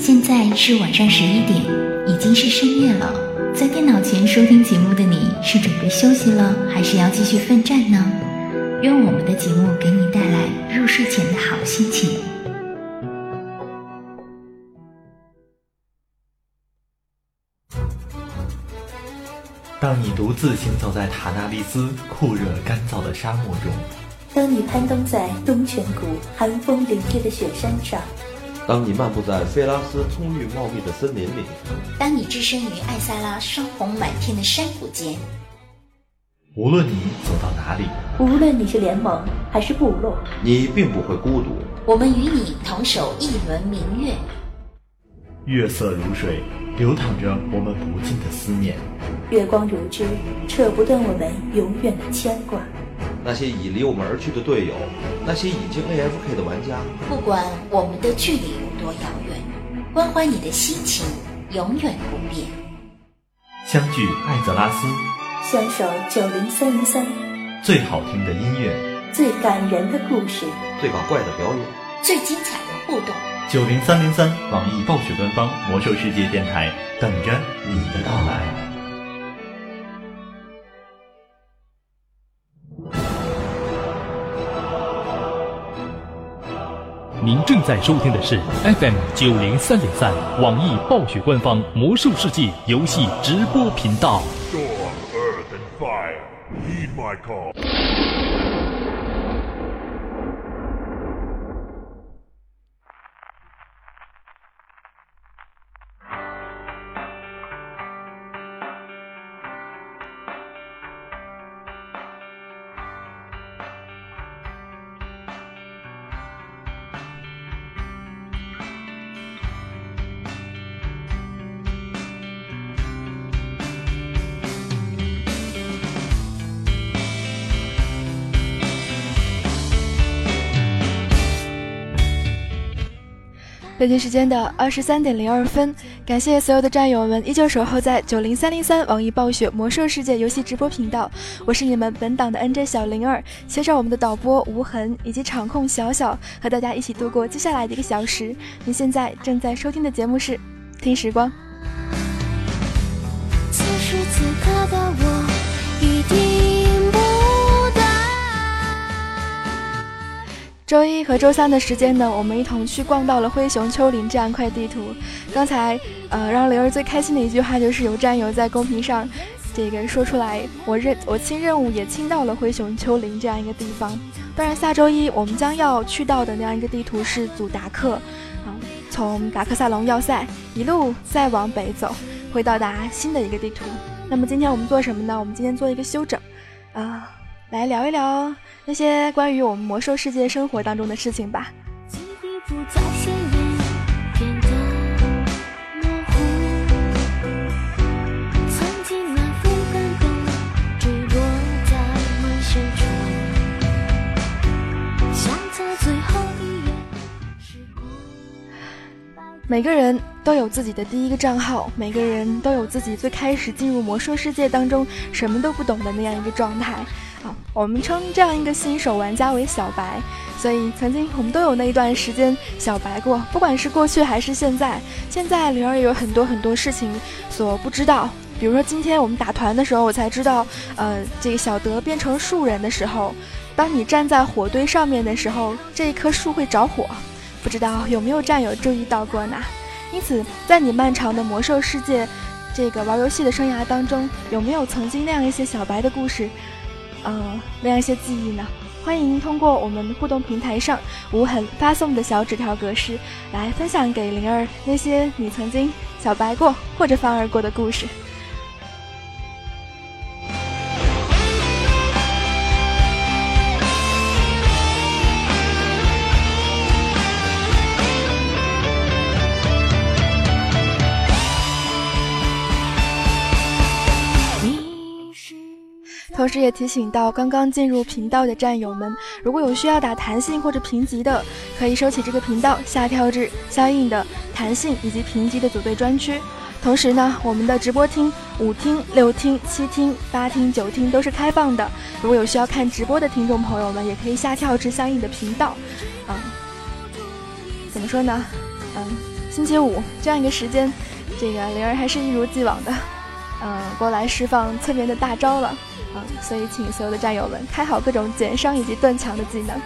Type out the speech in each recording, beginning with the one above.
现在是晚上十一点，已经是深夜了。在电脑前收听节目的你，是准备休息了，还是要继续奋战呢？愿我们的节目给你带来入睡前的好心情。当你独自行走在塔纳利斯酷热干燥的沙漠中，当你攀登在东泉谷寒风凛冽的雪山上，当你漫步在菲拉斯葱郁茂密的森林里，当你置身于艾萨拉霜红满天的山谷间，无论你走到哪里，无论你是联盟还是部落，你并不会孤独。我们与你同守一轮明月，月色如水，流淌着我们不尽的思念。月光如织，扯不断我们永远的牵挂。那些已离我们而去的队友，那些已经 AFK 的玩家，不管我们的距离有多遥远，关怀你的心情永远不变。相聚艾泽拉斯，相守九零三零三，最好听的音乐，最感人的故事，最搞怪的表演，最精彩的互动。九零三零三，网易暴雪官方魔兽世界电台，等着你的到来。您正在收听的是 FM 九零三点三，网易暴雪官方《魔兽世界》游戏直播频道。北京时间的二十三点零二分，感谢所有的战友们依旧守候在九零三零三网易暴雪魔兽世界游戏直播频道，我是你们本档的 NJ 小灵儿，携手我们的导播无痕以及场控小小，和大家一起度过接下来的一个小时。您现在正在收听的节目是《听时光》。周一和周三的时间呢，我们一同去逛到了灰熊丘陵这样一块地图。刚才，呃，让灵儿最开心的一句话就是有战友在公屏上，这个说出来，我任我清任务也清到了灰熊丘陵这样一个地方。当然，下周一我们将要去到的那样一个地图是祖达克，啊，从达克萨隆要塞一路再往北走，会到达新的一个地图。那么今天我们做什么呢？我们今天做一个休整，啊，来聊一聊。那些关于我们魔兽世界生活当中的事情吧。每个人都有自己的第一个账号，每个人都有自己最开始进入魔兽世界当中什么都不懂的那样一个状态。啊，我们称这样一个新手玩家为小白，所以曾经我们都有那一段时间小白过，不管是过去还是现在。现在灵儿也有很多很多事情所不知道，比如说今天我们打团的时候，我才知道，呃，这个小德变成树人的时候，当你站在火堆上面的时候，这一棵树会着火，不知道有没有战友注意到过呢？因此，在你漫长的魔兽世界这个玩游戏的生涯当中，有没有曾经那样一些小白的故事？呃，那样一些记忆呢？欢迎通过我们互动平台上无痕发送的小纸条格式来分享给灵儿那些你曾经小白过或者翻儿过的故事。同时也提醒到刚刚进入频道的战友们，如果有需要打弹性或者评级的，可以收起这个频道，下跳至相应的弹性以及评级的组队专区。同时呢，我们的直播厅五厅、六厅、七厅、八厅、九厅都是开放的。如果有需要看直播的听众朋友们，也可以下跳至相应的频道。嗯，怎么说呢？嗯。星期五这样一个时间，这个灵儿还是一如既往的，嗯，过来释放侧面的大招了，嗯，所以请所有的战友们开好各种减伤以及盾墙的技能。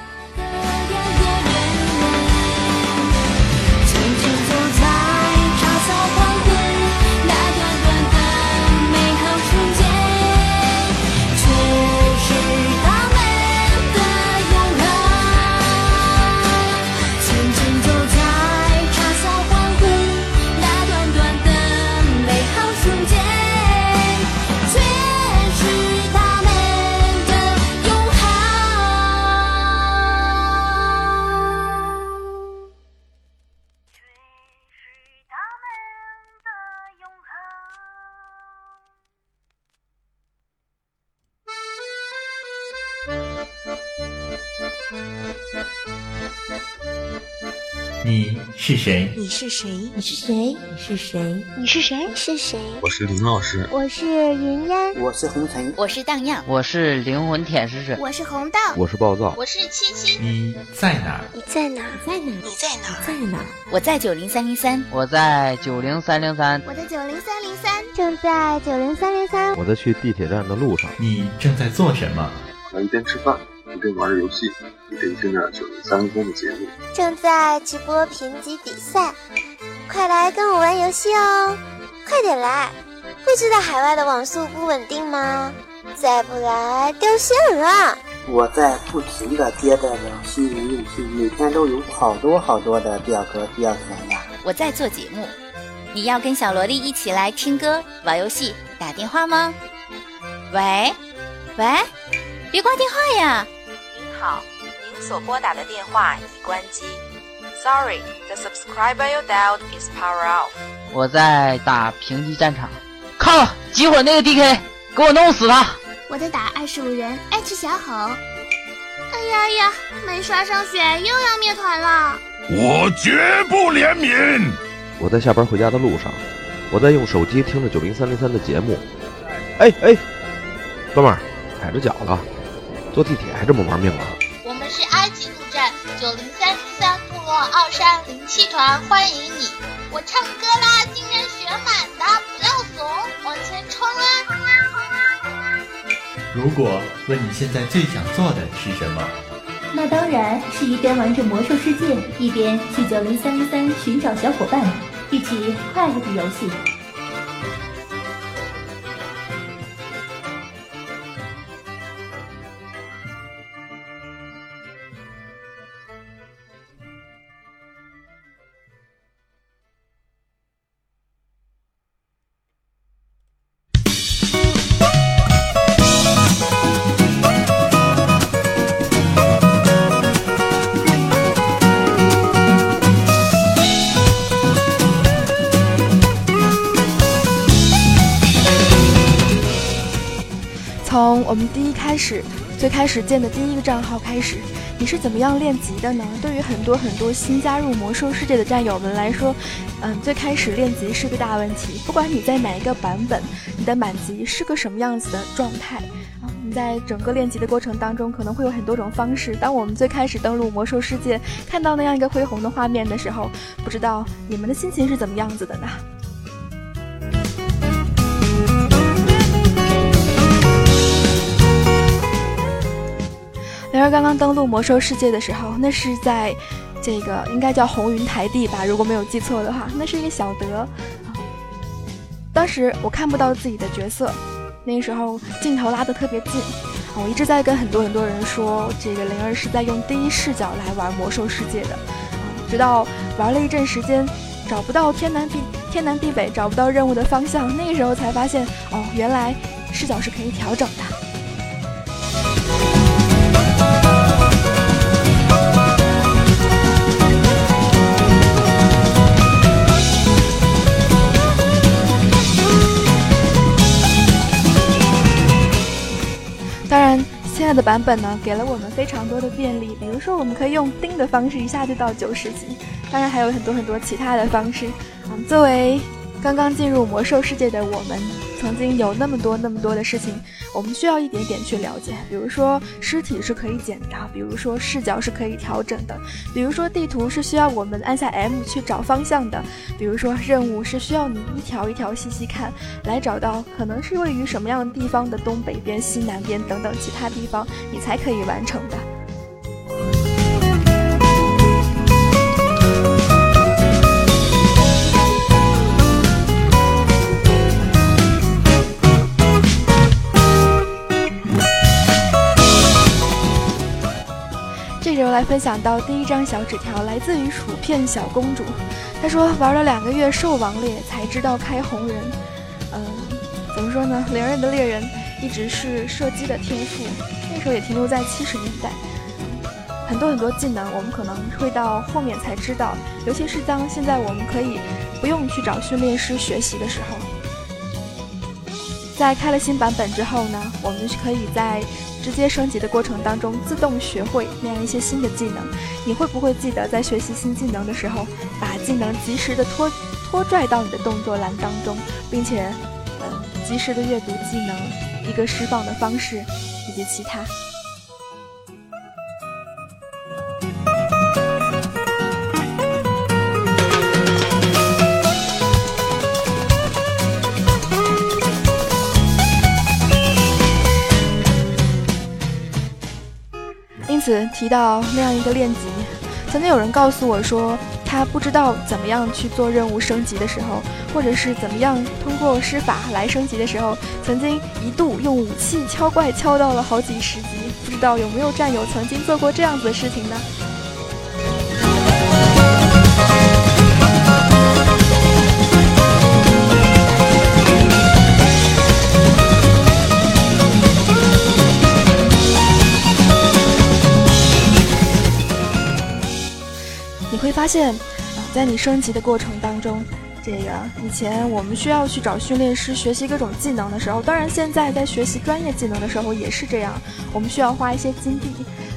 是谁？你是谁？你是谁？你是谁？你是谁？是谁？我是林老师，我是云烟，我是红尘，我是荡漾，我是灵魂舔食者，我是红豆，我是暴躁，我是七七。你在哪？你在哪？你在哪？你在哪？在哪？我在九零三零三，我在九零三零三，我在九零三零三，正在九零三零三。我在去地铁站的路上。你正在做什么？我一边吃饭。一边玩着游戏，一边听着九零三零三的节目。正在直播评级比赛，快来跟我玩游戏哦！快点来！会知道海外的网速不稳定吗？再不来掉线了！我在不停的接待着新人用户，每天都有好多好多的表格需要填呀。我在做节目，你要跟小萝莉一起来听歌、玩游戏、打电话吗？喂，喂，别挂电话呀！您好，您所拨打的电话已关机。Sorry, the subscriber you dialed is power off。我在打平级战场，靠！集火那个 DK，给我弄死他！我在打二十五人 H 小吼。哎呀呀，没刷上血又要灭团了！我绝不怜悯。我在下班回家的路上，我在用手机听着九零三零三的节目。哎哎，哥们儿，踩着脚了。坐地铁还这么玩命啊！我们是埃及陆战九零三零三部落奥山零七团，欢迎你！我唱歌啦，竟然学满的，不要怂，往前冲啊！如果问你现在最想做的是什么，那当然是一边玩着魔兽世界，一边去九零三零三寻找小伙伴，一起快乐的游戏。开始，最开始建的第一个账号开始，你是怎么样练级的呢？对于很多很多新加入魔兽世界的战友们来说，嗯，最开始练级是个大问题。不管你在哪一个版本，你的满级是个什么样子的状态啊？你在整个练级的过程当中，可能会有很多种方式。当我们最开始登录魔兽世界，看到那样一个恢宏的画面的时候，不知道你们的心情是怎么样子的呢？灵儿刚刚登录魔兽世界的时候，那是在这个应该叫红云台地吧，如果没有记错的话，那是一个小德。当时我看不到自己的角色，那时候镜头拉得特别近，我一直在跟很多很多人说，这个灵儿是在用第一视角来玩魔兽世界的。直到玩了一阵时间，找不到天南地天南地北，找不到任务的方向，那个时候才发现，哦，原来视角是可以调整的。现在的版本呢，给了我们非常多的便利。比如说，我们可以用钉的方式一下就到九十级。当然，还有很多很多其他的方式。嗯，作为刚刚进入魔兽世界的我们，曾经有那么多那么多的事情，我们需要一点点去了解。比如说尸体是可以剪的，比如说视角是可以调整的，比如说地图是需要我们按下 M 去找方向的，比如说任务是需要你一条一条细细看来找到可能是位于什么样的地方的东北边、西南边等等其他地方，你才可以完成的。这时候来分享到第一张小纸条，来自于薯片小公主。她说玩了两个月兽王猎，才知道开红人。嗯，怎么说呢？灵人的猎人一直是射击的天赋，那时候也停留在七十年代。很多很多技能，我们可能会到后面才知道，尤其是当现在我们可以不用去找训练师学习的时候。在开了新版本之后呢，我们可以在直接升级的过程当中自动学会那样一些新的技能。你会不会记得在学习新技能的时候，把技能及时的拖拖拽到你的动作栏当中，并且，嗯，及时的阅读技能一个释放的方式以及其他。此提到那样一个练级，曾经有人告诉我说，他不知道怎么样去做任务升级的时候，或者是怎么样通过施法来升级的时候，曾经一度用武器敲怪敲到了好几十级。不知道有没有战友曾经做过这样子的事情呢？发现，啊，在你升级的过程当中，这个以前我们需要去找训练师学习各种技能的时候，当然现在在学习专业技能的时候也是这样，我们需要花一些金币，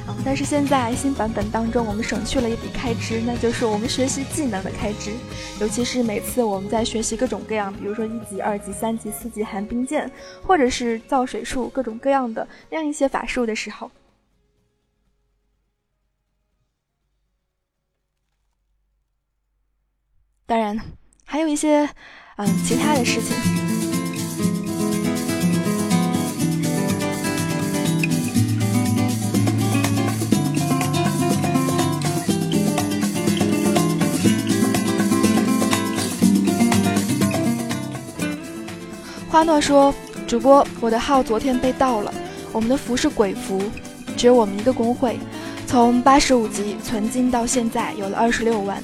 啊，但是现在新版本当中，我们省去了一笔开支，那就是我们学习技能的开支，尤其是每次我们在学习各种各样，比如说一级、二级、三级、四级寒冰剑，或者是造水术各种各样的那样一些法术的时候。当然，还有一些嗯其他的事情。花诺说：“主播，我的号昨天被盗了，我们的服是鬼服，只有我们一个工会，从八十五级存金到现在有了二十六万。”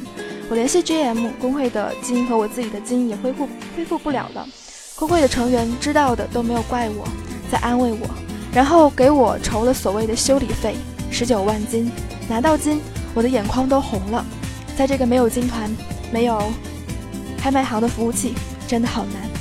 我联系 GM 工会的金和我自己的金也恢复恢复不了了，工会的成员知道的都没有怪我，在安慰我，然后给我筹了所谓的修理费十九万金，拿到金我的眼眶都红了，在这个没有金团、没有拍卖行的服务器，真的好难。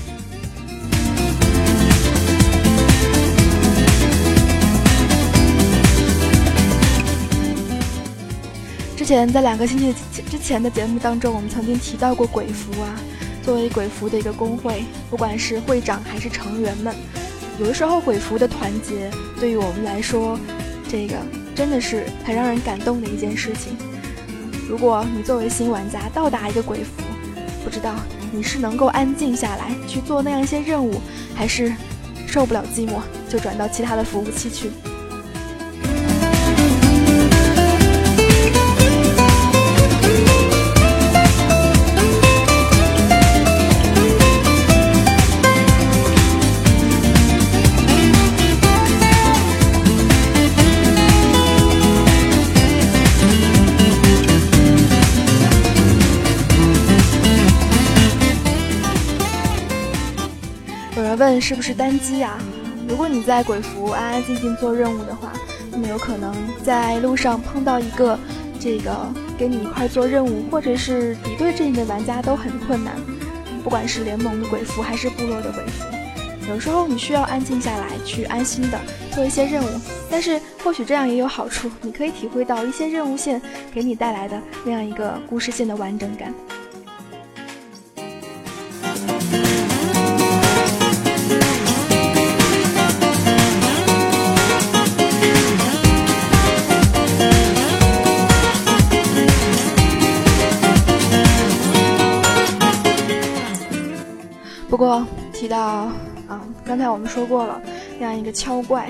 之前在两个星期之前的节目当中，我们曾经提到过鬼服啊。作为鬼服的一个工会，不管是会长还是成员们，有的时候鬼服的团结对于我们来说，这个真的是很让人感动的一件事情。如果你作为新玩家到达一个鬼服，不知道你是能够安静下来去做那样一些任务，还是受不了寂寞就转到其他的服务器去。是不是单机呀？如果你在鬼服安安静静做任务的话，那么有可能在路上碰到一个这个跟你一块做任务或者是敌对阵营的玩家都很困难。不管是联盟的鬼服还是部落的鬼服，有时候你需要安静下来去安心的做一些任务。但是或许这样也有好处，你可以体会到一些任务线给你带来的那样一个故事线的完整感。提到啊，刚才我们说过了，那样一个敲怪，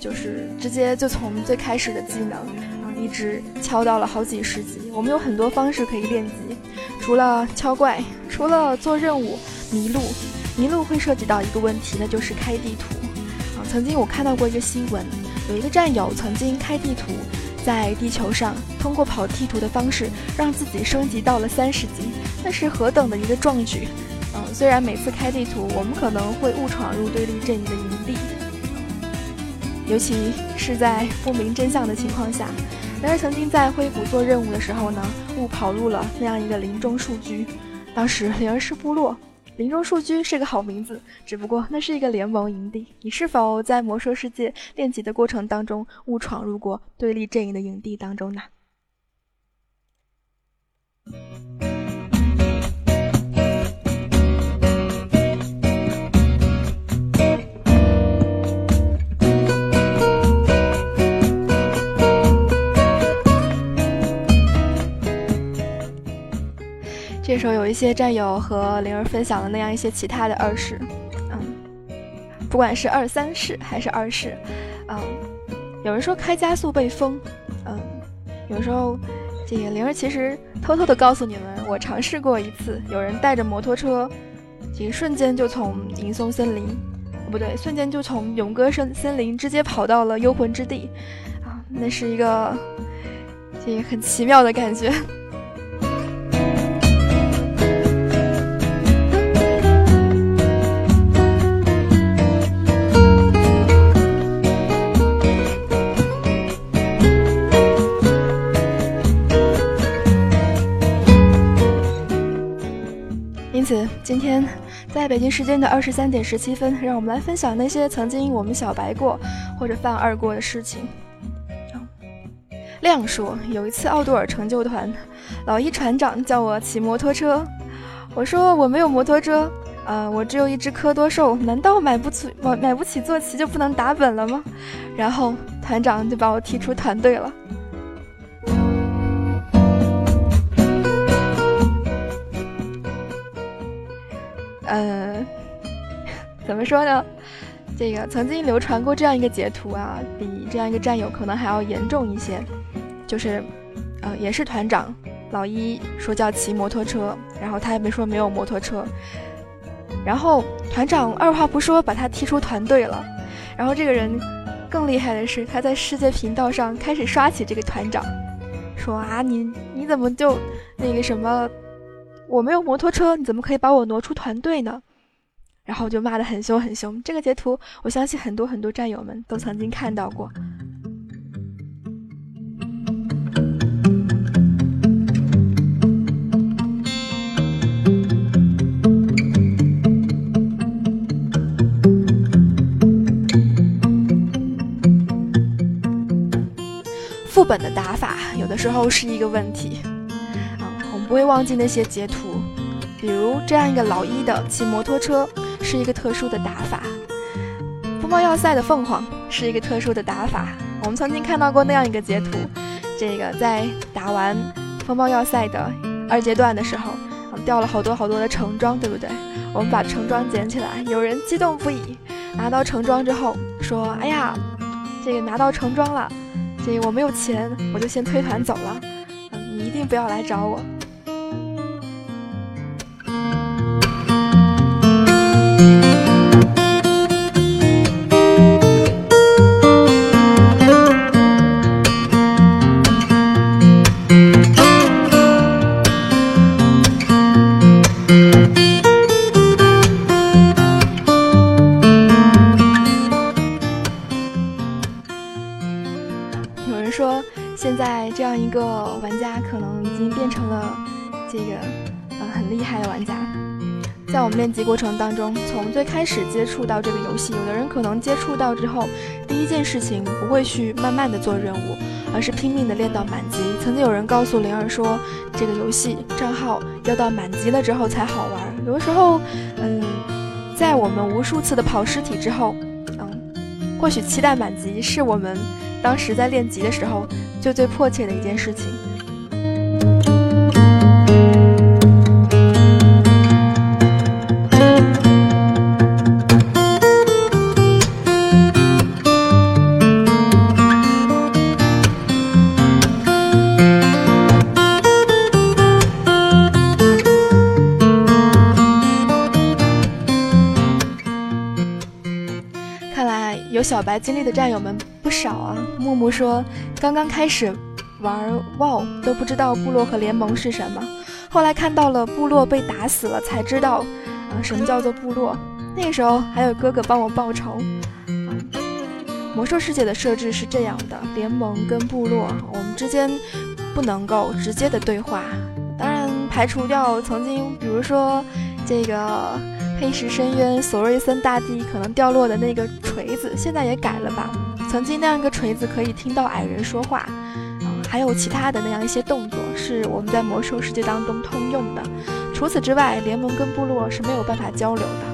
就是直接就从最开始的技能啊，一直敲到了好几十级。我们有很多方式可以练级，除了敲怪，除了做任务迷路，迷路会涉及到一个问题，那就是开地图啊。曾经我看到过一个新闻，有一个战友曾经开地图，在地球上通过跑地图的方式，让自己升级到了三十级，那是何等的一个壮举！嗯，虽然每次开地图，我们可能会误闯入对立阵营的营地，尤其是在不明真相的情况下。然而，曾经在灰谷做任务的时候呢，误跑入了那样一个林中树居。当时 灵儿是部落，林中树居是个好名字，只不过那是一个联盟营地。你是否在魔兽世界练级的过程当中误闯入过对立阵营的营地当中呢？这时候有一些战友和灵儿分享了那样一些其他的二世，嗯，不管是二三世还是二世，嗯，有人说开加速被封，嗯，有时候这个灵儿其实偷偷的告诉你们，我尝试过一次，有人带着摩托车，一瞬间就从银松森林，不对，瞬间就从勇哥森森林直接跑到了幽魂之地，啊，那是一个这很奇妙的感觉。今天在北京时间的二十三点十七分，让我们来分享那些曾经我们小白过或者犯二过的事情。亮说，有一次奥杜尔成就团，老一船长叫我骑摩托车，我说我没有摩托车，呃，我只有一只科多兽，难道买不起买买不起坐骑就不能打本了吗？然后团长就把我踢出团队了。呃，怎么说呢？这个曾经流传过这样一个截图啊，比这样一个战友可能还要严重一些。就是，呃，也是团长老一说叫骑摩托车，然后他也没说没有摩托车，然后团长二话不说把他踢出团队了。然后这个人更厉害的是，他在世界频道上开始刷起这个团长，说啊，你你怎么就那个什么？我没有摩托车，你怎么可以把我挪出团队呢？然后就骂得很凶很凶。这个截图，我相信很多很多战友们都曾经看到过。副本的打法，有的时候是一个问题。不会忘记那些截图，比如这样一个老一的骑摩托车是一个特殊的打法，风暴要塞的凤凰是一个特殊的打法。我们曾经看到过那样一个截图，这个在打完风暴要塞的二阶段的时候，我们掉了好多好多的橙装，对不对？我们把橙装捡起来，有人激动不已，拿到橙装之后说：“哎呀，这个拿到橙装了，这个我没有钱，我就先退团走了。嗯，你一定不要来找我。” Música 练级过程当中，从最开始接触到这个游戏，有的人可能接触到之后，第一件事情不会去慢慢的做任务，而是拼命的练到满级。曾经有人告诉灵儿说，这个游戏账号要到满级了之后才好玩。有的时候，嗯，在我们无数次的跑尸体之后，嗯，或许期待满级是我们当时在练级的时候最最迫切的一件事情。小白经历的战友们不少啊。木木说，刚刚开始玩 WoW 都不知道部落和联盟是什么，后来看到了部落被打死了，才知道啊什么叫做部落。那时候还有哥哥帮我报仇。魔兽世界的设置是这样的：联盟跟部落，我们之间不能够直接的对话。当然，排除掉曾经，比如说这个。黑石深渊，索瑞森大帝可能掉落的那个锤子，现在也改了吧？曾经那样一个锤子可以听到矮人说话，还有其他的那样一些动作，是我们在魔兽世界当中通用的。除此之外，联盟跟部落是没有办法交流的。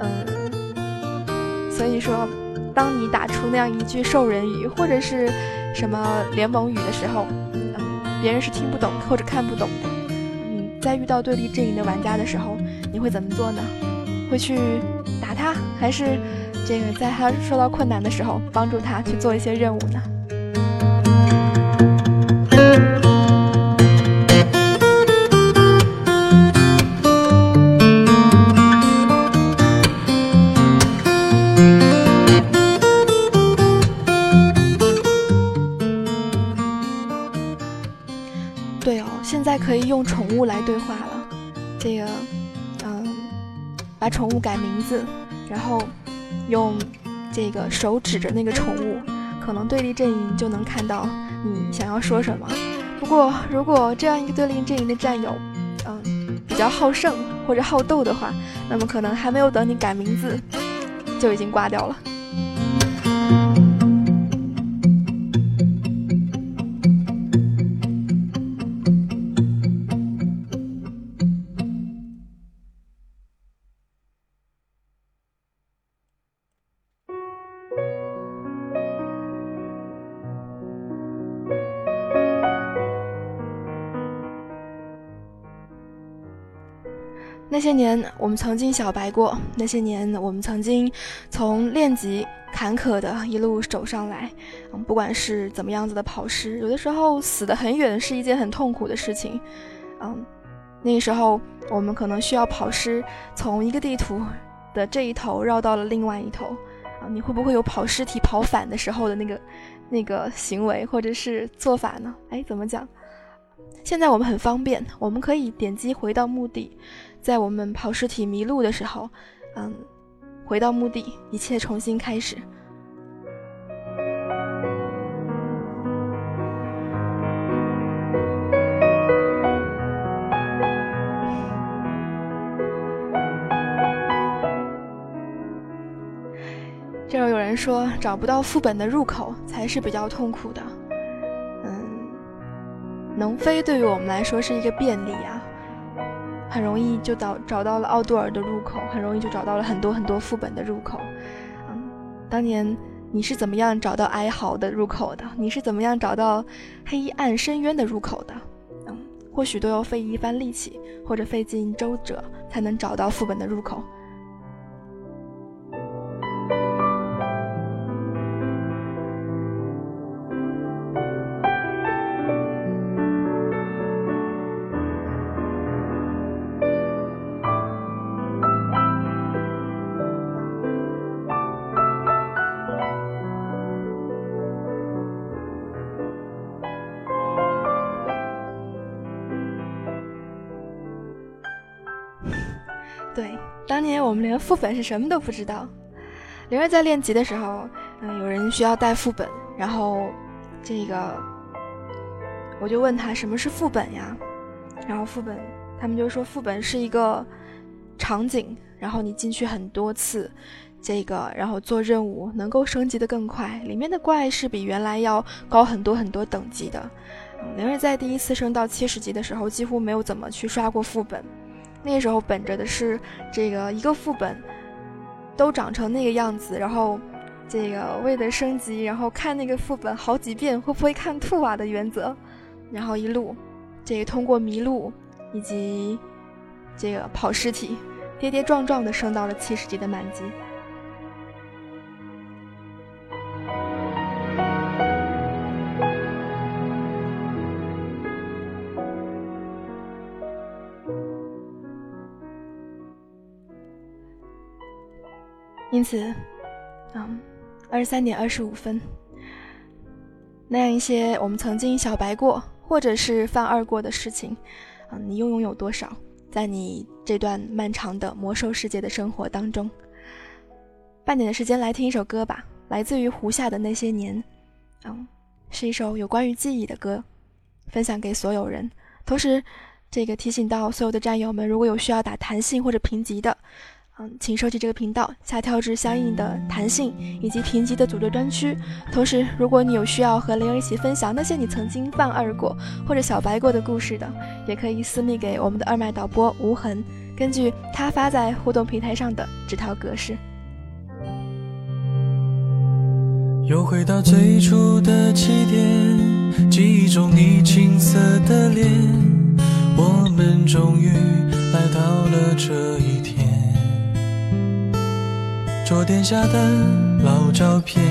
嗯，所以说，当你打出那样一句兽人语或者是什么联盟语的时候，嗯，别人是听不懂或者看不懂的。你在遇到对立阵营的玩家的时候。你会怎么做呢？会去打他，还是这个在他受到困难的时候帮助他去做一些任务呢？对哦，现在可以用宠物来对话了，这个。把宠物改名字，然后用这个手指着那个宠物，可能对立阵营就能看到你想要说什么。不过，如果这样一个对立阵营的战友，嗯，比较好胜或者好斗的话，那么可能还没有等你改名字，就已经挂掉了。那些年，我们曾经小白过；那些年，我们曾经从练级坎坷的一路走上来。嗯，不管是怎么样子的跑尸，有的时候死得很远是一件很痛苦的事情。嗯，那个时候我们可能需要跑尸，从一个地图的这一头绕到了另外一头。啊，你会不会有跑尸体跑反的时候的那个那个行为或者是做法呢？哎，怎么讲？现在我们很方便，我们可以点击回到墓地。在我们跑尸体迷路的时候，嗯，回到墓地，一切重新开始。这儿有人说找不到副本的入口才是比较痛苦的，嗯，能飞对于我们来说是一个便利啊。很容易就找找到了奥杜尔的入口，很容易就找到了很多很多副本的入口。嗯，当年你是怎么样找到哀嚎的入口的？你是怎么样找到黑暗深渊的入口的？嗯，或许都要费一番力气，或者费尽周折，才能找到副本的入口。当年我们连副本是什么都不知道。灵儿在练级的时候，嗯，有人需要带副本，然后这个我就问他什么是副本呀？然后副本，他们就说副本是一个场景，然后你进去很多次，这个然后做任务能够升级的更快，里面的怪是比原来要高很多很多等级的。灵儿在第一次升到七十级的时候，几乎没有怎么去刷过副本。那时候本着的是这个一个副本都长成那个样子，然后这个为了升级，然后看那个副本好几遍会不会看吐啊的原则，然后一路这个通过迷路以及这个跑尸体，跌跌撞撞的升到了七十级的满级。因此，嗯，二十三点二十五分。那样一些我们曾经小白过，或者是犯二过的事情，啊，你又拥有多少？在你这段漫长的魔兽世界的生活当中，半点的时间来听一首歌吧，来自于胡夏的那些年，嗯，是一首有关于记忆的歌，分享给所有人。同时，这个提醒到所有的战友们，如果有需要打弹性或者评级的。嗯，请收起这个频道，下跳至相应的弹性以及评级的组队专区。同时，如果你有需要和灵儿一起分享那些你曾经犯二过或者小白过的故事的，也可以私密给我们的二麦导播无痕，根据他发在互动平台上的这条格式。又回到最初的起点，记忆中你青涩的脸，我们终于来到了这一天。桌垫下的老照片，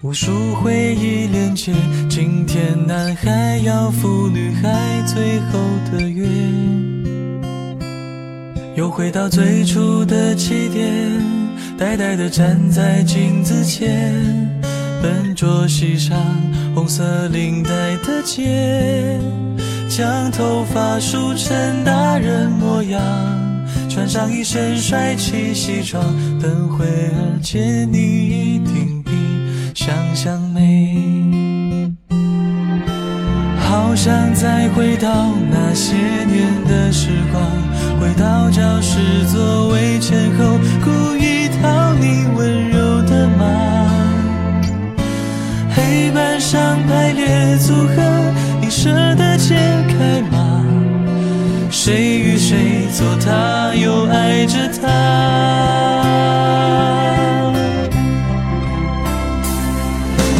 无数回忆连接。今天男孩要赴女孩最后的约，又回到最初的起点，呆呆地站在镜子前，笨拙系上红色领带的结，将头发梳成大人模样。穿上一身帅气西装，等会儿见你一定比想象美。好想再回到那些年的时光，回到教室座位前后，故意讨你温柔的骂。黑板上排列组合，你舍得解开吗？谁与谁做他，又爱着他？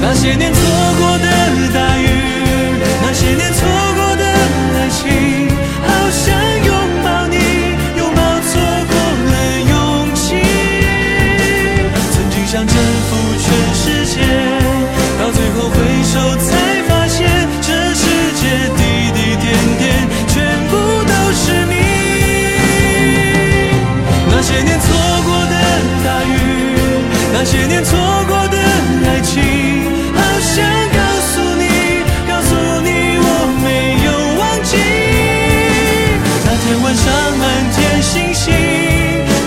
那些年错过那些年错过的爱情，好想告诉你，告诉你我没有忘记。那天晚上满天星星，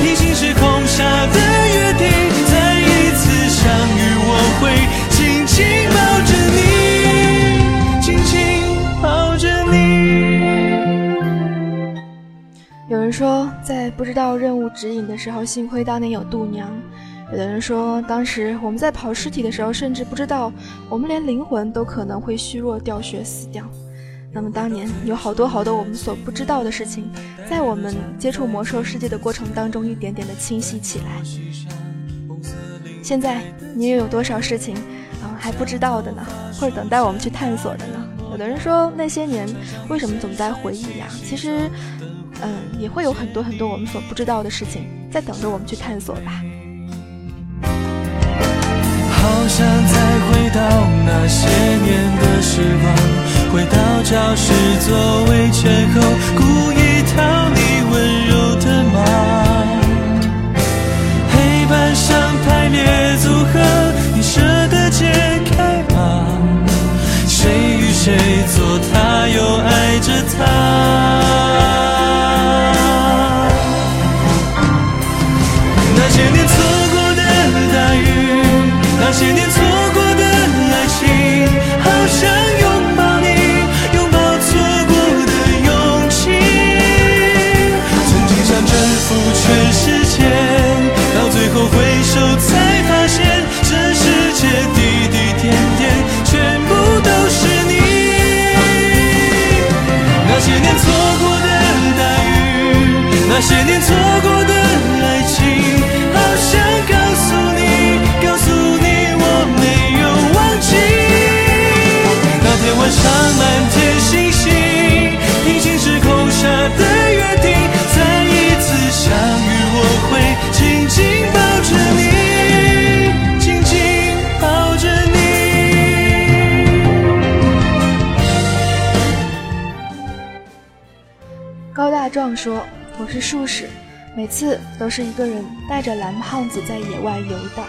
平行时空下的约定，再一次相遇，我会紧紧抱着你，紧紧抱着你。有人说，在不知道任务指引的时候，幸亏当年有度娘；有的人说，当时我们在跑尸体的时候，甚至不知道我们连灵魂都可能会虚弱掉血死掉。那么当年有好多好多我们所不知道的事情，在我们接触魔兽世界的过程当中，一点点的清晰起来。现在你又有多少事情啊还不知道的呢？或者等待我们去探索的呢？有的人说，那些年为什么总在回忆呀？其实。嗯，也会有很多很多我们所不知道的事情在等着我们去探索吧。好想再回到那些年的时光，回到教室座位前后，故意讨你温柔的骂。黑板上排列组合，你舍得解开吗？谁与谁坐他，又爱着他？那些年错过的爱情。好想告诉你，告诉你我没有忘记。那天晚上满天星星，平行时空下的约定，再一次相遇，我会紧紧抱着你，紧紧抱着你。高大壮说：“我是术士。”每次都是一个人带着蓝胖子在野外游荡，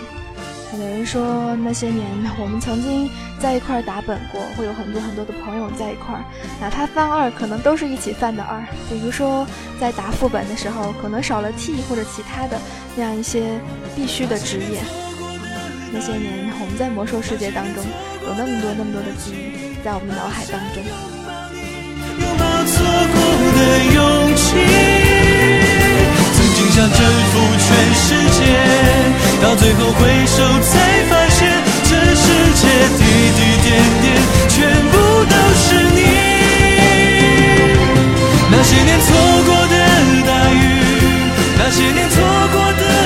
很有人说那些年我们曾经在一块儿打本过，会有很多很多的朋友在一块儿，哪怕犯二，可能都是一起犯的二。比如说在打副本的时候，可能少了 T 或者其他的那样一些必须的职业。那些年我们在魔兽世界当中有那么多那么多的记忆在我们脑海当中。拥抱错过的勇气。想征服全世界，到最后回首才发现，这世界滴滴点点，全部都是你。那些年错过的大雨，那些年错过的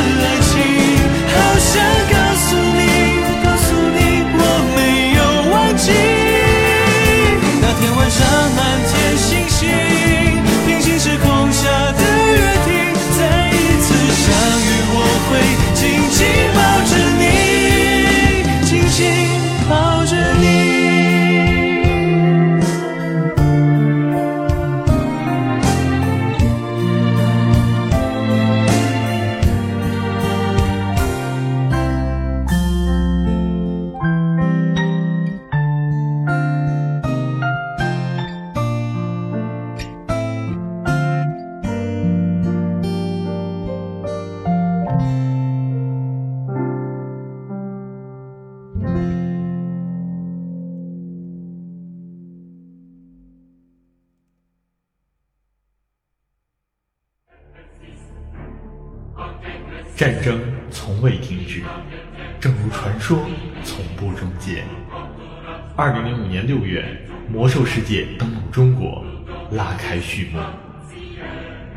五年六月，魔兽世界登陆中国，拉开序幕。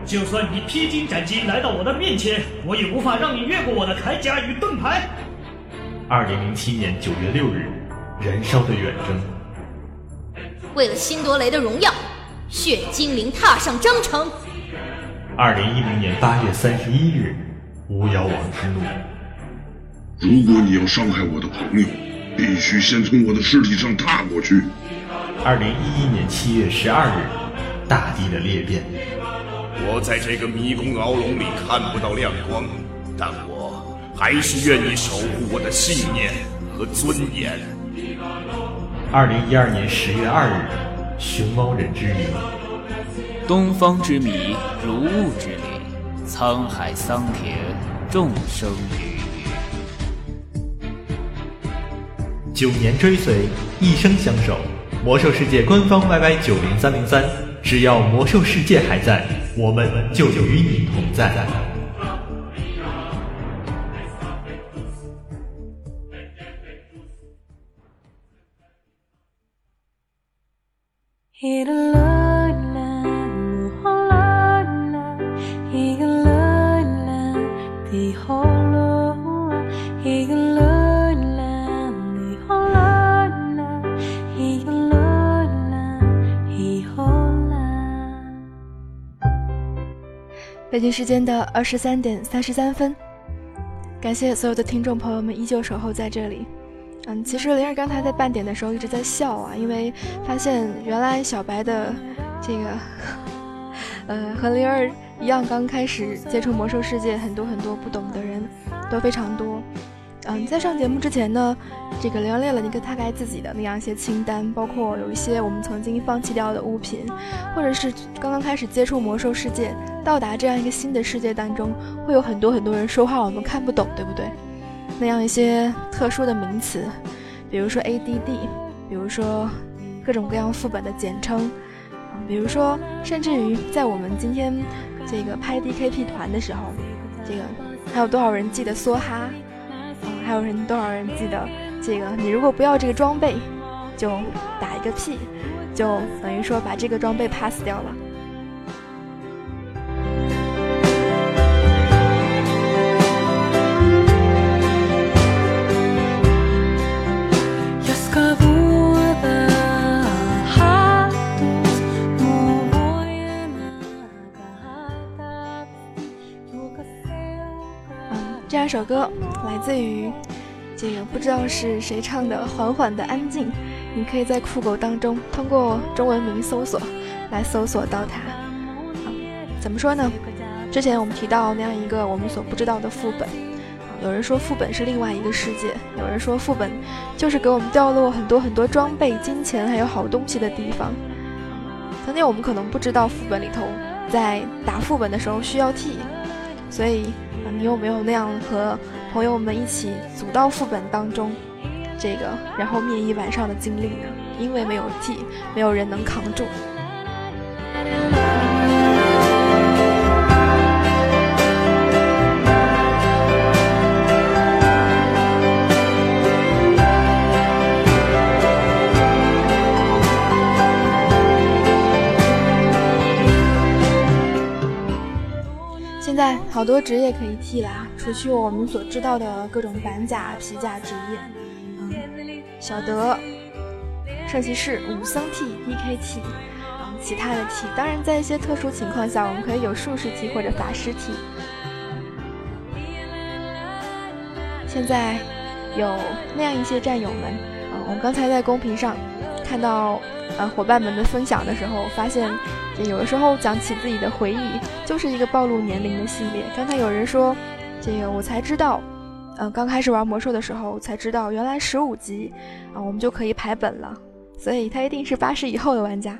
就算你披荆斩棘来到我的面前，我也无法让你越过我的铠甲与盾牌。二零零七年九月六日，燃烧的远征。为了辛多雷的荣耀，血精灵踏上征程。二零一零年八月三十一日。巫妖王之怒。如果你要伤害我的朋友，必须先从我的尸体上踏过去。二零一一年七月十二日，大地的裂变。我在这个迷宫牢笼里看不到亮光，但我还是愿意守护我的信念和尊严。二零一二年十月二日，熊猫人之谜。东方之谜，如雾之灵。沧海桑田，众生九年追随，一生相守。魔兽世界官方 YY 九零三零三，只要魔兽世界还在，我们就与你同在。北京时间的二十三点三十三分，感谢所有的听众朋友们依旧守候在这里。嗯，其实灵儿刚才在半点的时候一直在笑啊，因为发现原来小白的这个，呃，和灵儿一样，刚开始接触魔兽世界，很多很多不懂的人都非常多。嗯，在上节目之前呢，这个玲列了一个大概自己的那样一些清单，包括有一些我们曾经放弃掉的物品，或者是刚刚开始接触魔兽世界，到达这样一个新的世界当中，会有很多很多人说话我们看不懂，对不对？那样一些特殊的名词，比如说 ADD，比如说各种各样副本的简称，比如说甚至于在我们今天这个拍 DKP 团的时候，这个还有多少人记得梭哈？还有人多少人记得这个？你如果不要这个装备，就打一个屁，就等于说把这个装备 pass 掉了。这首歌来自于这个不知道是谁唱的《缓缓的安静》，你可以在酷狗当中通过中文名搜索来搜索到它。怎么说呢？之前我们提到那样一个我们所不知道的副本，有人说副本是另外一个世界，有人说副本就是给我们掉落很多很多装备、金钱还有好东西的地方。曾经我们可能不知道副本里头在打副本的时候需要 T，所以你有没有那样和朋友们一起组到副本当中，这个然后灭一晚上的经历呢？因为没有 T，没有人能扛住。好多职业可以替啦，除去我们所知道的各种板甲、皮甲职业，嗯，小德、圣骑士、武僧替、DK T，嗯，其他的替当然在一些特殊情况下，我们可以有术士替或者法师替。现在有那样一些战友们，嗯，我们刚才在公屏上看到呃伙伴们的分享的时候，发现。有的时候讲起自己的回忆，就是一个暴露年龄的系列。刚才有人说，这个我才知道，嗯，刚开始玩魔兽的时候才知道，原来十五级啊，我们就可以排本了。所以他一定是八十以后的玩家。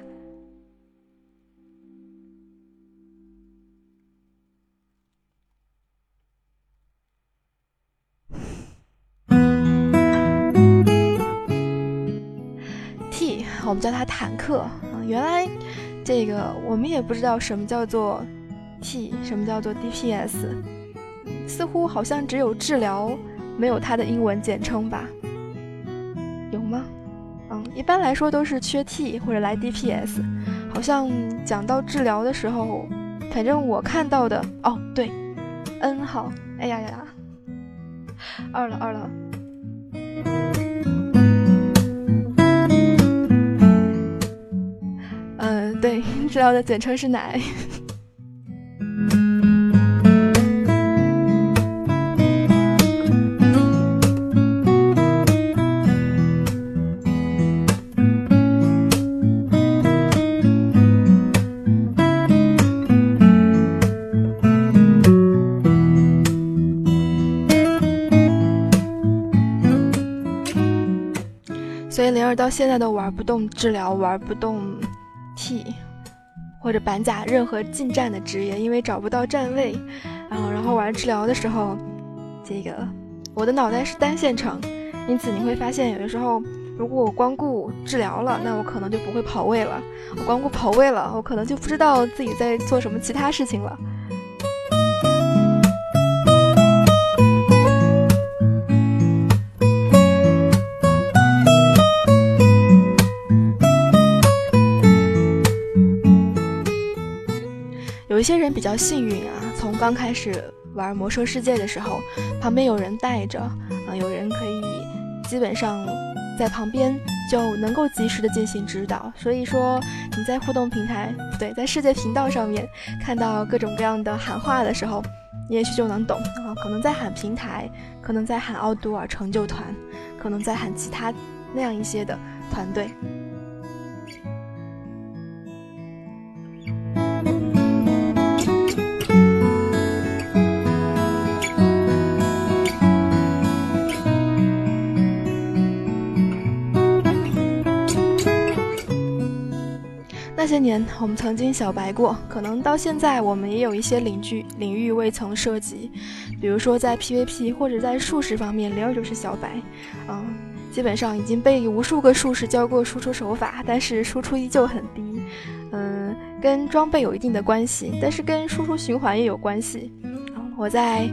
我们叫它坦克啊，原来。这个我们也不知道什么叫做 T，什么叫做 DPS，似乎好像只有治疗没有它的英文简称吧？有吗？嗯，一般来说都是缺 T 或者来 DPS，好像讲到治疗的时候，反正我看到的哦，对，N 号，哎呀呀呀，二了二了。治疗的简称是奶。所以灵儿到现在都玩不动治疗，玩不动。T，或者板甲任何近战的职业，因为找不到站位，然后然后玩治疗的时候，这个我的脑袋是单线程，因此你会发现有的时候，如果我光顾治疗了，那我可能就不会跑位了；我光顾跑位了，我可能就不知道自己在做什么其他事情了。有些人比较幸运啊，从刚开始玩魔兽世界的时候，旁边有人带着，啊，有人可以基本上在旁边就能够及时的进行指导。所以说你在互动平台，对，在世界频道上面看到各种各样的喊话的时候，你也许就能懂啊，可能在喊平台，可能在喊奥杜尔成就团，可能在喊其他那样一些的团队。这些年，我们曾经小白过，可能到现在我们也有一些领域领域未曾涉及，比如说在 PVP 或者在术士方面，灵儿就是小白，嗯，基本上已经被无数个术士教过输出手法，但是输出依旧很低，嗯，跟装备有一定的关系，但是跟输出循环也有关系，我在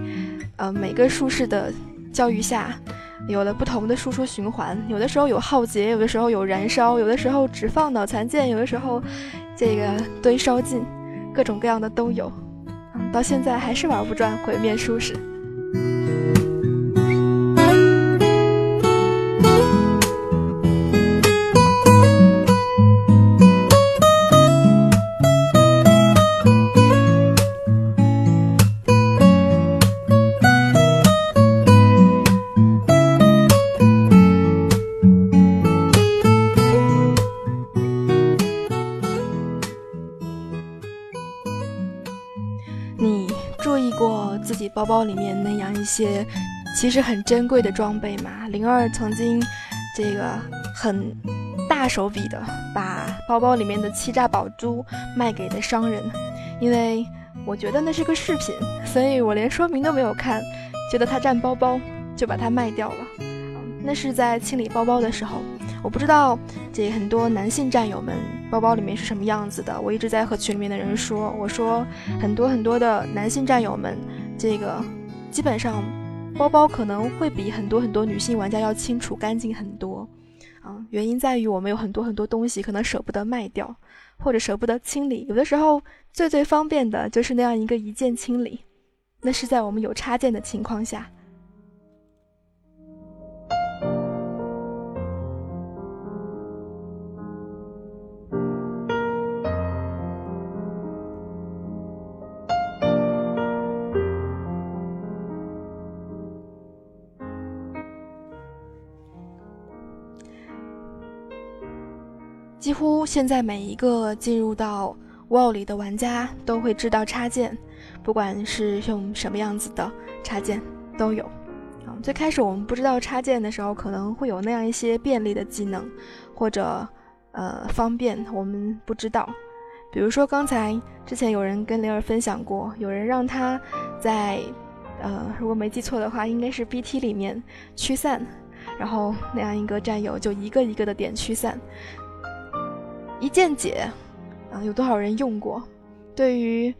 呃每个术士的教育下。有了不同的输出循环，有的时候有浩劫，有的时候有燃烧，有的时候只放脑残剑，有的时候这个堆烧尽，各种各样的都有。嗯，到现在还是玩不转毁灭术士。包包里面那样一些其实很珍贵的装备嘛。灵儿曾经这个很大手笔的把包包里面的欺诈宝珠卖给的商人，因为我觉得那是个饰品，所以我连说明都没有看，觉得它占包包就把它卖掉了。那是在清理包包的时候。我不知道这很多男性战友们包包里面是什么样子的。我一直在和群里面的人说，我说很多很多的男性战友们，这个基本上包包可能会比很多很多女性玩家要清楚干净很多。啊，原因在于我们有很多很多东西可能舍不得卖掉，或者舍不得清理。有的时候最最方便的就是那样一个一键清理，那是在我们有插件的情况下。几乎现在每一个进入到 WoW 里的玩家都会知道插件，不管是用什么样子的插件都有。啊，最开始我们不知道插件的时候，可能会有那样一些便利的技能，或者呃方便，我们不知道。比如说刚才之前有人跟灵儿分享过，有人让他在呃如果没记错的话，应该是 BT 里面驱散，然后那样一个战友就一个一个的点驱散。一键解，啊，有多少人用过？对于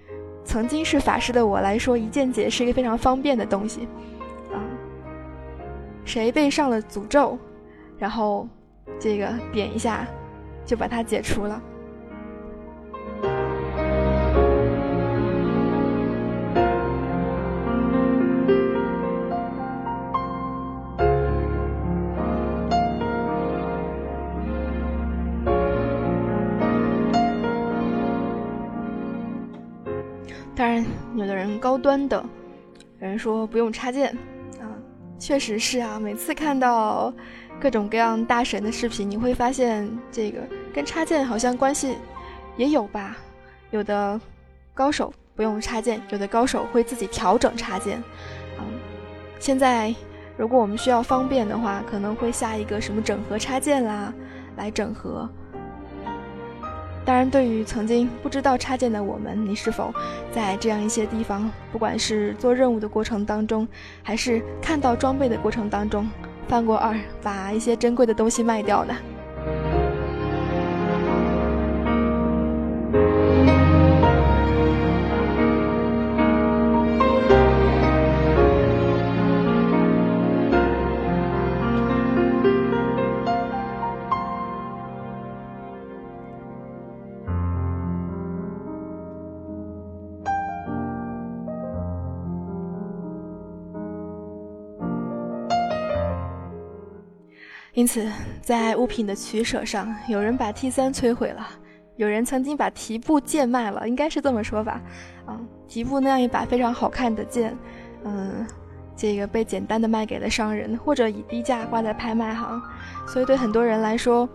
曾经是法师的我来说，一键解是一个非常方便的东西，啊，谁被上了诅咒，然后这个点一下就把它解除了。高端的，有人说不用插件，啊，确实是啊。每次看到各种各样大神的视频，你会发现这个跟插件好像关系也有吧。有的高手不用插件，有的高手会自己调整插件，啊。现在如果我们需要方便的话，可能会下一个什么整合插件啦，来整合。当然，对于曾经不知道插件的我们，你是否在这样一些地方，不管是做任务的过程当中，还是看到装备的过程当中，犯过二，把一些珍贵的东西卖掉呢？因此，在物品的取舍上，有人把 T 三摧毁了，有人曾经把提布贱卖了，应该是这么说吧？啊，提布那样一把非常好看的剑，嗯，这个被简单的卖给了商人，或者以低价挂在拍卖行。所以对很多人来说，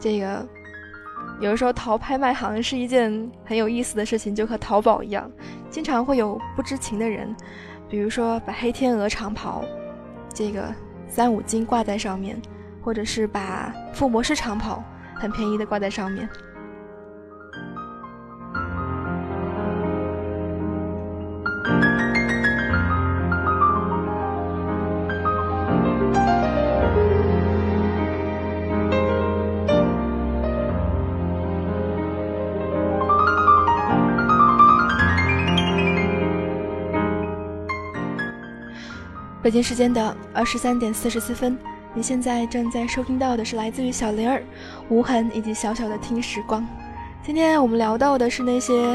这个有的时候淘拍卖行是一件很有意思的事情，就和淘宝一样，经常会有不知情的人，比如说把黑天鹅长袍，这个三五斤挂在上面。或者是把附魔师长袍很便宜的挂在上面。北京时间的二十三点四十四分。你现在正在收听到的是来自于小灵儿、无痕以及小小的听时光。今天我们聊到的是那些，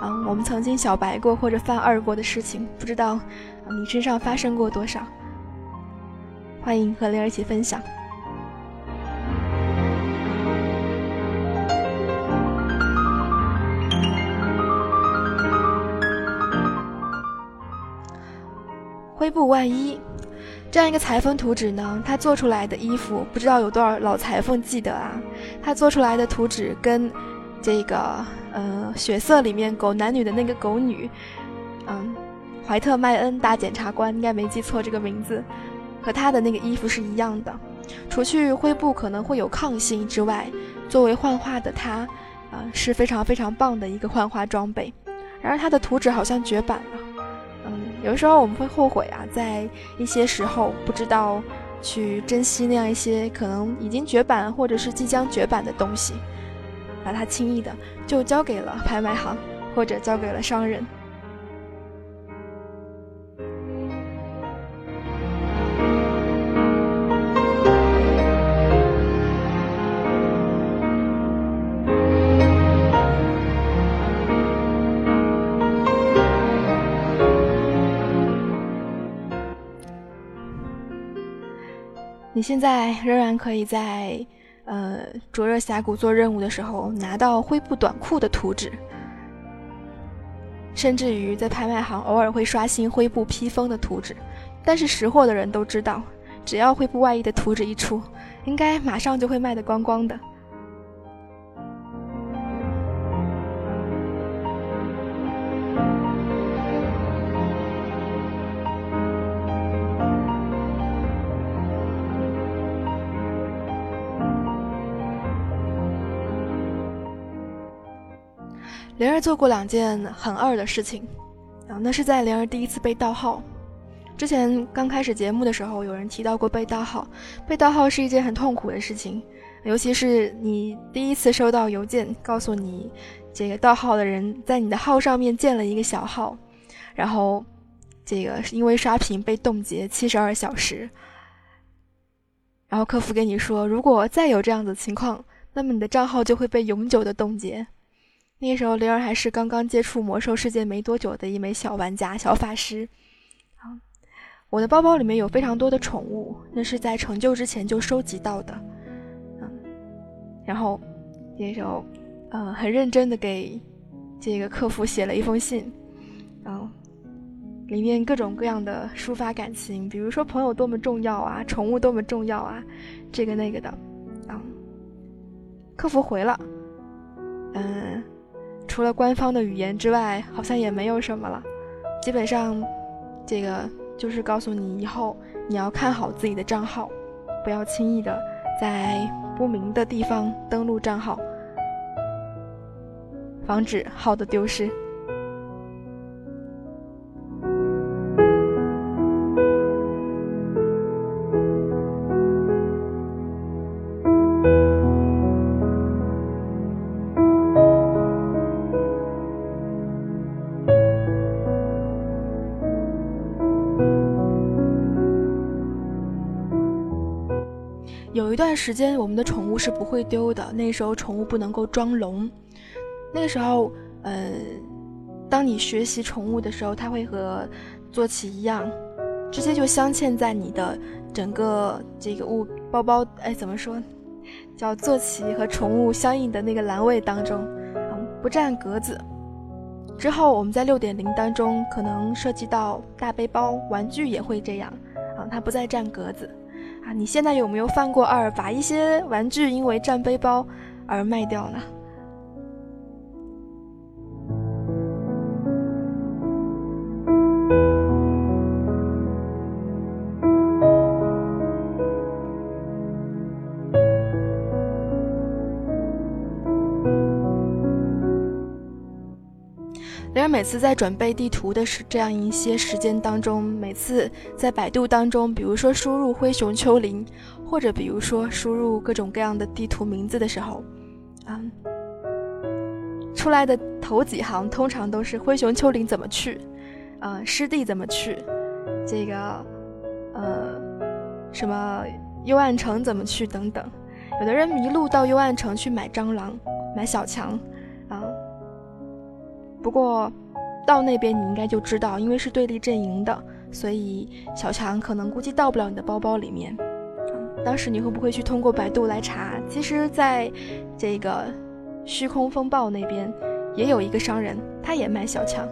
啊，我们曾经小白过或者犯二过的事情，不知道你身上发生过多少？欢迎和灵儿一起分享。灰布外衣。这样一个裁缝图纸呢，它做出来的衣服不知道有多少老裁缝记得啊。他做出来的图纸跟这个呃血色里面狗男女的那个狗女，嗯，怀特麦恩大检察官，应该没记错这个名字，和他的那个衣服是一样的。除去灰布可能会有抗性之外，作为幻化的他，啊是非常非常棒的一个幻化装备。然而他的图纸好像绝版了，有时候我们会后悔啊，在一些时候不知道去珍惜那样一些可能已经绝版或者是即将绝版的东西，把它轻易的就交给了拍卖行或者交给了商人。你现在仍然可以在，呃，灼热峡谷做任务的时候拿到灰布短裤的图纸，甚至于在拍卖行偶尔会刷新灰布披风的图纸。但是识货的人都知道，只要灰布外衣的图纸一出，应该马上就会卖得光光的。灵儿做过两件很二的事情，啊，那是在灵儿第一次被盗号。之前刚开始节目的时候，有人提到过被盗号。被盗号是一件很痛苦的事情，尤其是你第一次收到邮件告诉你，这个盗号的人在你的号上面建了一个小号，然后这个因为刷屏被冻结七十二小时，然后客服跟你说，如果再有这样的情况，那么你的账号就会被永久的冻结。那时候，灵儿还是刚刚接触魔兽世界没多久的一枚小玩家、小法师。啊，我的包包里面有非常多的宠物，那是在成就之前就收集到的。嗯，然后那时候，呃，很认真的给这个客服写了一封信，然后里面各种各样的抒发感情，比如说朋友多么重要啊，宠物多么重要啊，这个那个的。啊，客服回了，嗯。除了官方的语言之外，好像也没有什么了。基本上，这个就是告诉你以后你要看好自己的账号，不要轻易的在不明的地方登录账号，防止号的丢失。时间，我们的宠物是不会丢的。那时候宠物不能够装笼。那个时候，呃，当你学习宠物的时候，它会和坐骑一样，直接就镶嵌在你的整个这个物包包，哎，怎么说，叫坐骑和宠物相应的那个栏位当中，嗯，不占格子。之后我们在六点零当中可能涉及到大背包、玩具也会这样，啊，它不再占格子。啊，你现在有没有犯过二，把一些玩具因为占背包而卖掉呢？每次在准备地图的时这样一些时间当中，每次在百度当中，比如说输入灰熊丘陵，或者比如说输入各种各样的地图名字的时候，啊，出来的头几行通常都是灰熊丘陵怎么去，啊，湿地怎么去，这个，呃，什么幽暗城怎么去等等。有的人迷路到幽暗城去买蟑螂，买小强。不过，到那边你应该就知道，因为是对立阵营的，所以小强可能估计到不了你的包包里面。当时你会不会去通过百度来查？其实，在这个虚空风暴那边，也有一个商人，他也卖小强。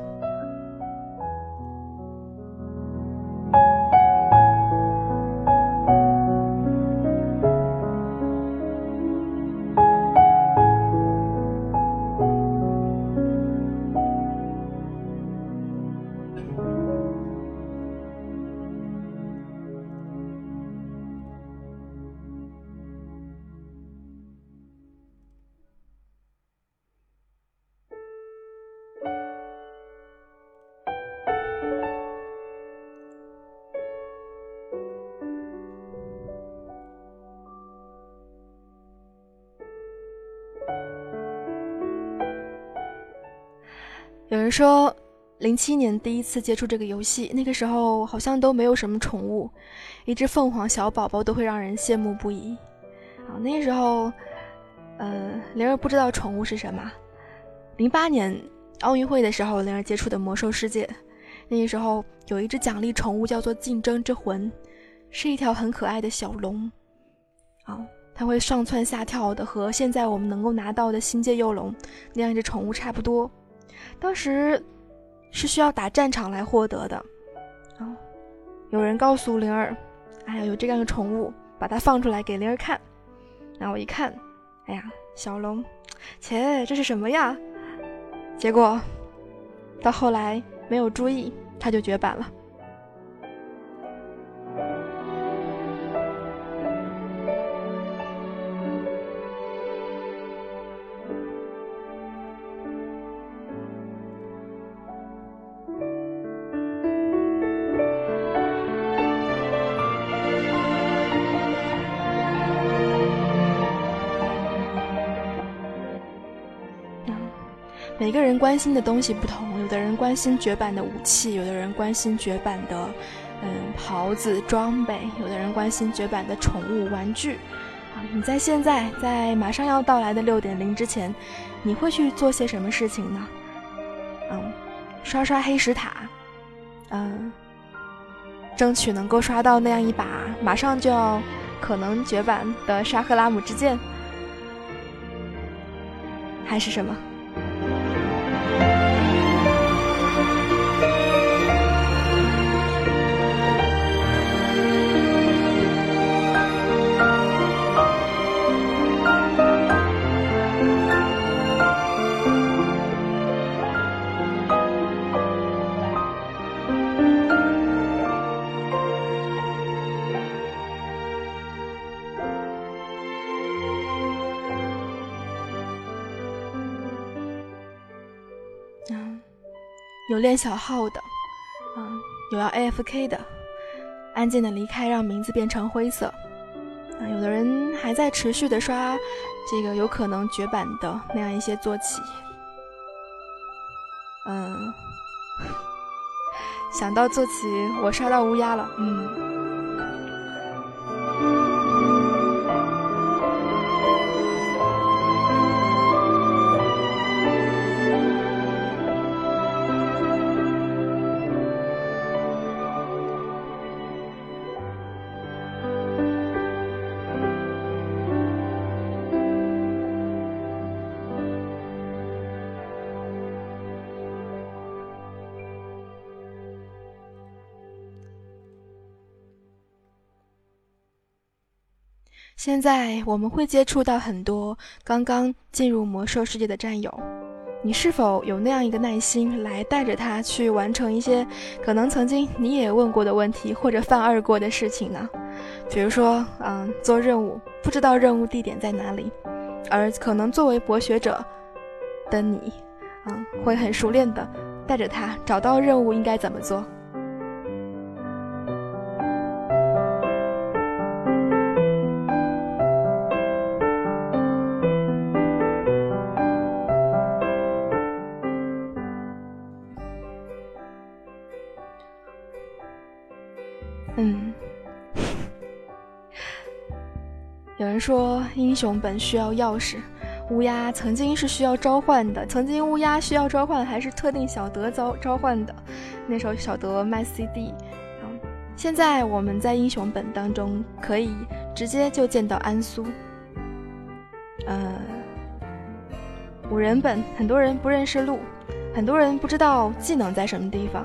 说，零七年第一次接触这个游戏，那个时候好像都没有什么宠物，一只凤凰小宝宝都会让人羡慕不已。啊，那时候，呃，灵儿不知道宠物是什么。零八年奥运会的时候，灵儿接触的魔兽世界，那个时候有一只奖励宠物叫做竞争之魂，是一条很可爱的小龙。啊，它会上蹿下跳的，和现在我们能够拿到的星界幼龙那样一只宠物差不多。当时是需要打战场来获得的，啊，有人告诉灵儿，哎呀，有这样的宠物，把它放出来给灵儿看。然后我一看，哎呀，小龙，切，这是什么呀？结果到后来没有注意，它就绝版了。关心的东西不同，有的人关心绝版的武器，有的人关心绝版的，嗯，袍子装备，有的人关心绝版的宠物玩具。啊，你在现在，在马上要到来的六点零之前，你会去做些什么事情呢？嗯，刷刷黑石塔，嗯，争取能够刷到那样一把马上就要可能绝版的沙赫拉姆之剑，还是什么？有练小号的，嗯，有要 AFK 的，安静的离开，让名字变成灰色。啊，有的人还在持续的刷这个有可能绝版的那样一些坐骑。嗯，想到坐骑，我刷到乌鸦了，嗯。现在我们会接触到很多刚刚进入魔兽世界的战友，你是否有那样一个耐心来带着他去完成一些可能曾经你也问过的问题或者犯二过的事情呢？比如说，嗯，做任务不知道任务地点在哪里，而可能作为博学者的你，嗯，会很熟练的带着他找到任务应该怎么做。说英雄本需要钥匙，乌鸦曾经是需要召唤的。曾经乌鸦需要召唤还是特定小德召召唤的，那时候小德卖 CD。嗯，现在我们在英雄本当中可以直接就见到安苏。呃，五人本很多人不认识路，很多人不知道技能在什么地方。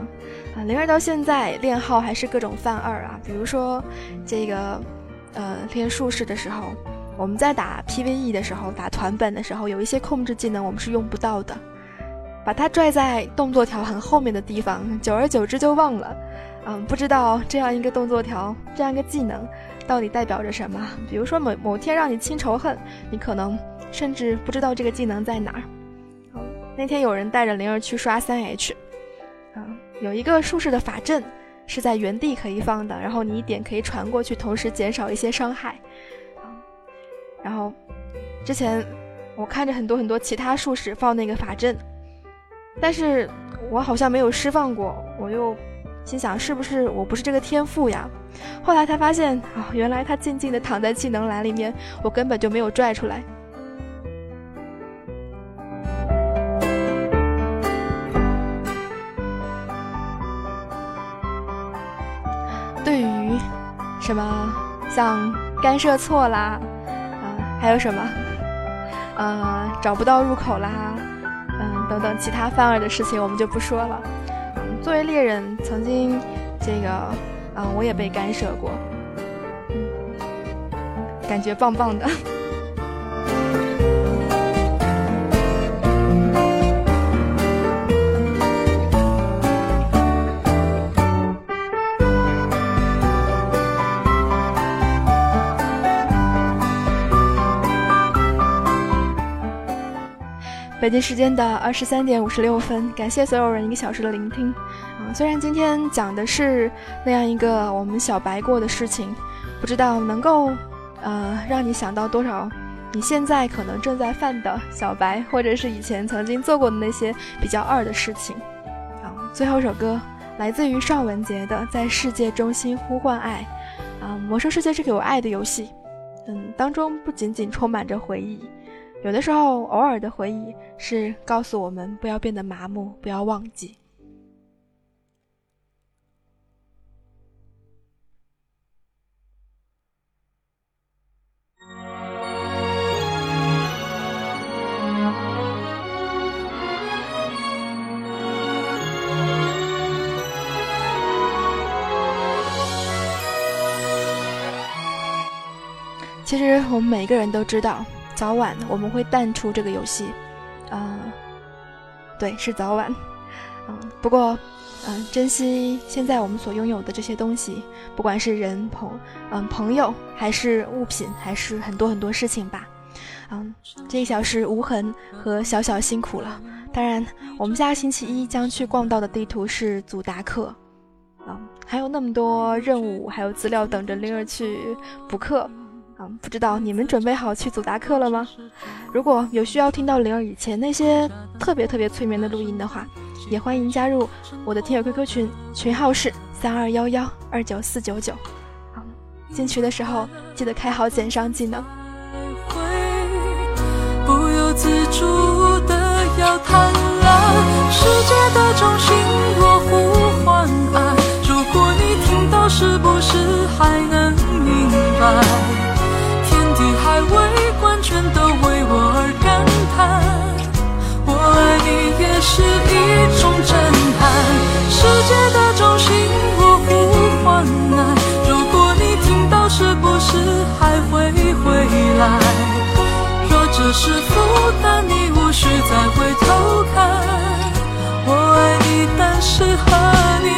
啊，灵儿到现在练号还是各种犯二啊，比如说这个。呃，练术士的时候，我们在打 PVE 的时候，打团本的时候，有一些控制技能我们是用不到的，把它拽在动作条很后面的地方，久而久之就忘了。嗯，不知道这样一个动作条，这样一个技能到底代表着什么。比如说某某天让你清仇恨，你可能甚至不知道这个技能在哪儿。那天有人带着灵儿去刷三 H，啊，有一个术士的法阵。是在原地可以放的，然后你一点可以传过去，同时减少一些伤害。啊，然后之前我看着很多很多其他术士放那个法阵，但是我好像没有释放过，我又心想是不是我不是这个天赋呀？后来才发现啊，原来他静静的躺在技能栏里面，我根本就没有拽出来。什么像干涉错啦，啊，还有什么，呃，找不到入口啦，嗯，等等其他犯二的事情，我们就不说了。作为猎人，曾经这个，啊，我也被干涉过，嗯感觉棒棒的。北京时间的二十三点五十六分，感谢所有人一个小时的聆听。啊，虽然今天讲的是那样一个我们小白过的事情，不知道能够呃让你想到多少你现在可能正在犯的小白，或者是以前曾经做过的那些比较二的事情。啊，最后一首歌来自于尚雯婕的《在世界中心呼唤爱》。啊，魔兽世界是个有爱的游戏，嗯，当中不仅仅充满着回忆。有的时候，偶尔的回忆是告诉我们不要变得麻木，不要忘记。其实，我们每个人都知道。早晚我们会淡出这个游戏，啊，对，是早晚，嗯，不过，嗯，珍惜现在我们所拥有的这些东西，不管是人朋，嗯，朋友，还是物品，还是很多很多事情吧，嗯，这一小时无痕和小小辛苦了。当然，我们下个星期一将去逛到的地图是祖达克，嗯，还有那么多任务，还有资料等着灵儿去补课。不知道你们准备好去组达克了吗？如果有需要听到灵儿以前那些特别特别催眠的录音的话，也欢迎加入我的听友 QQ 群，群号是三二幺幺二九四九九。好，进群的时候记得开好减伤技能。不由自主的要贪婪，世界的中心若呼唤爱，如果你听到，是不是还能明白？海未关，全都为我而感叹。我爱你也是一种震撼。世界的中心，我呼唤爱。如果你听到，是不是还会回来？若只是负担，你无需再回头看。我爱你，但是和你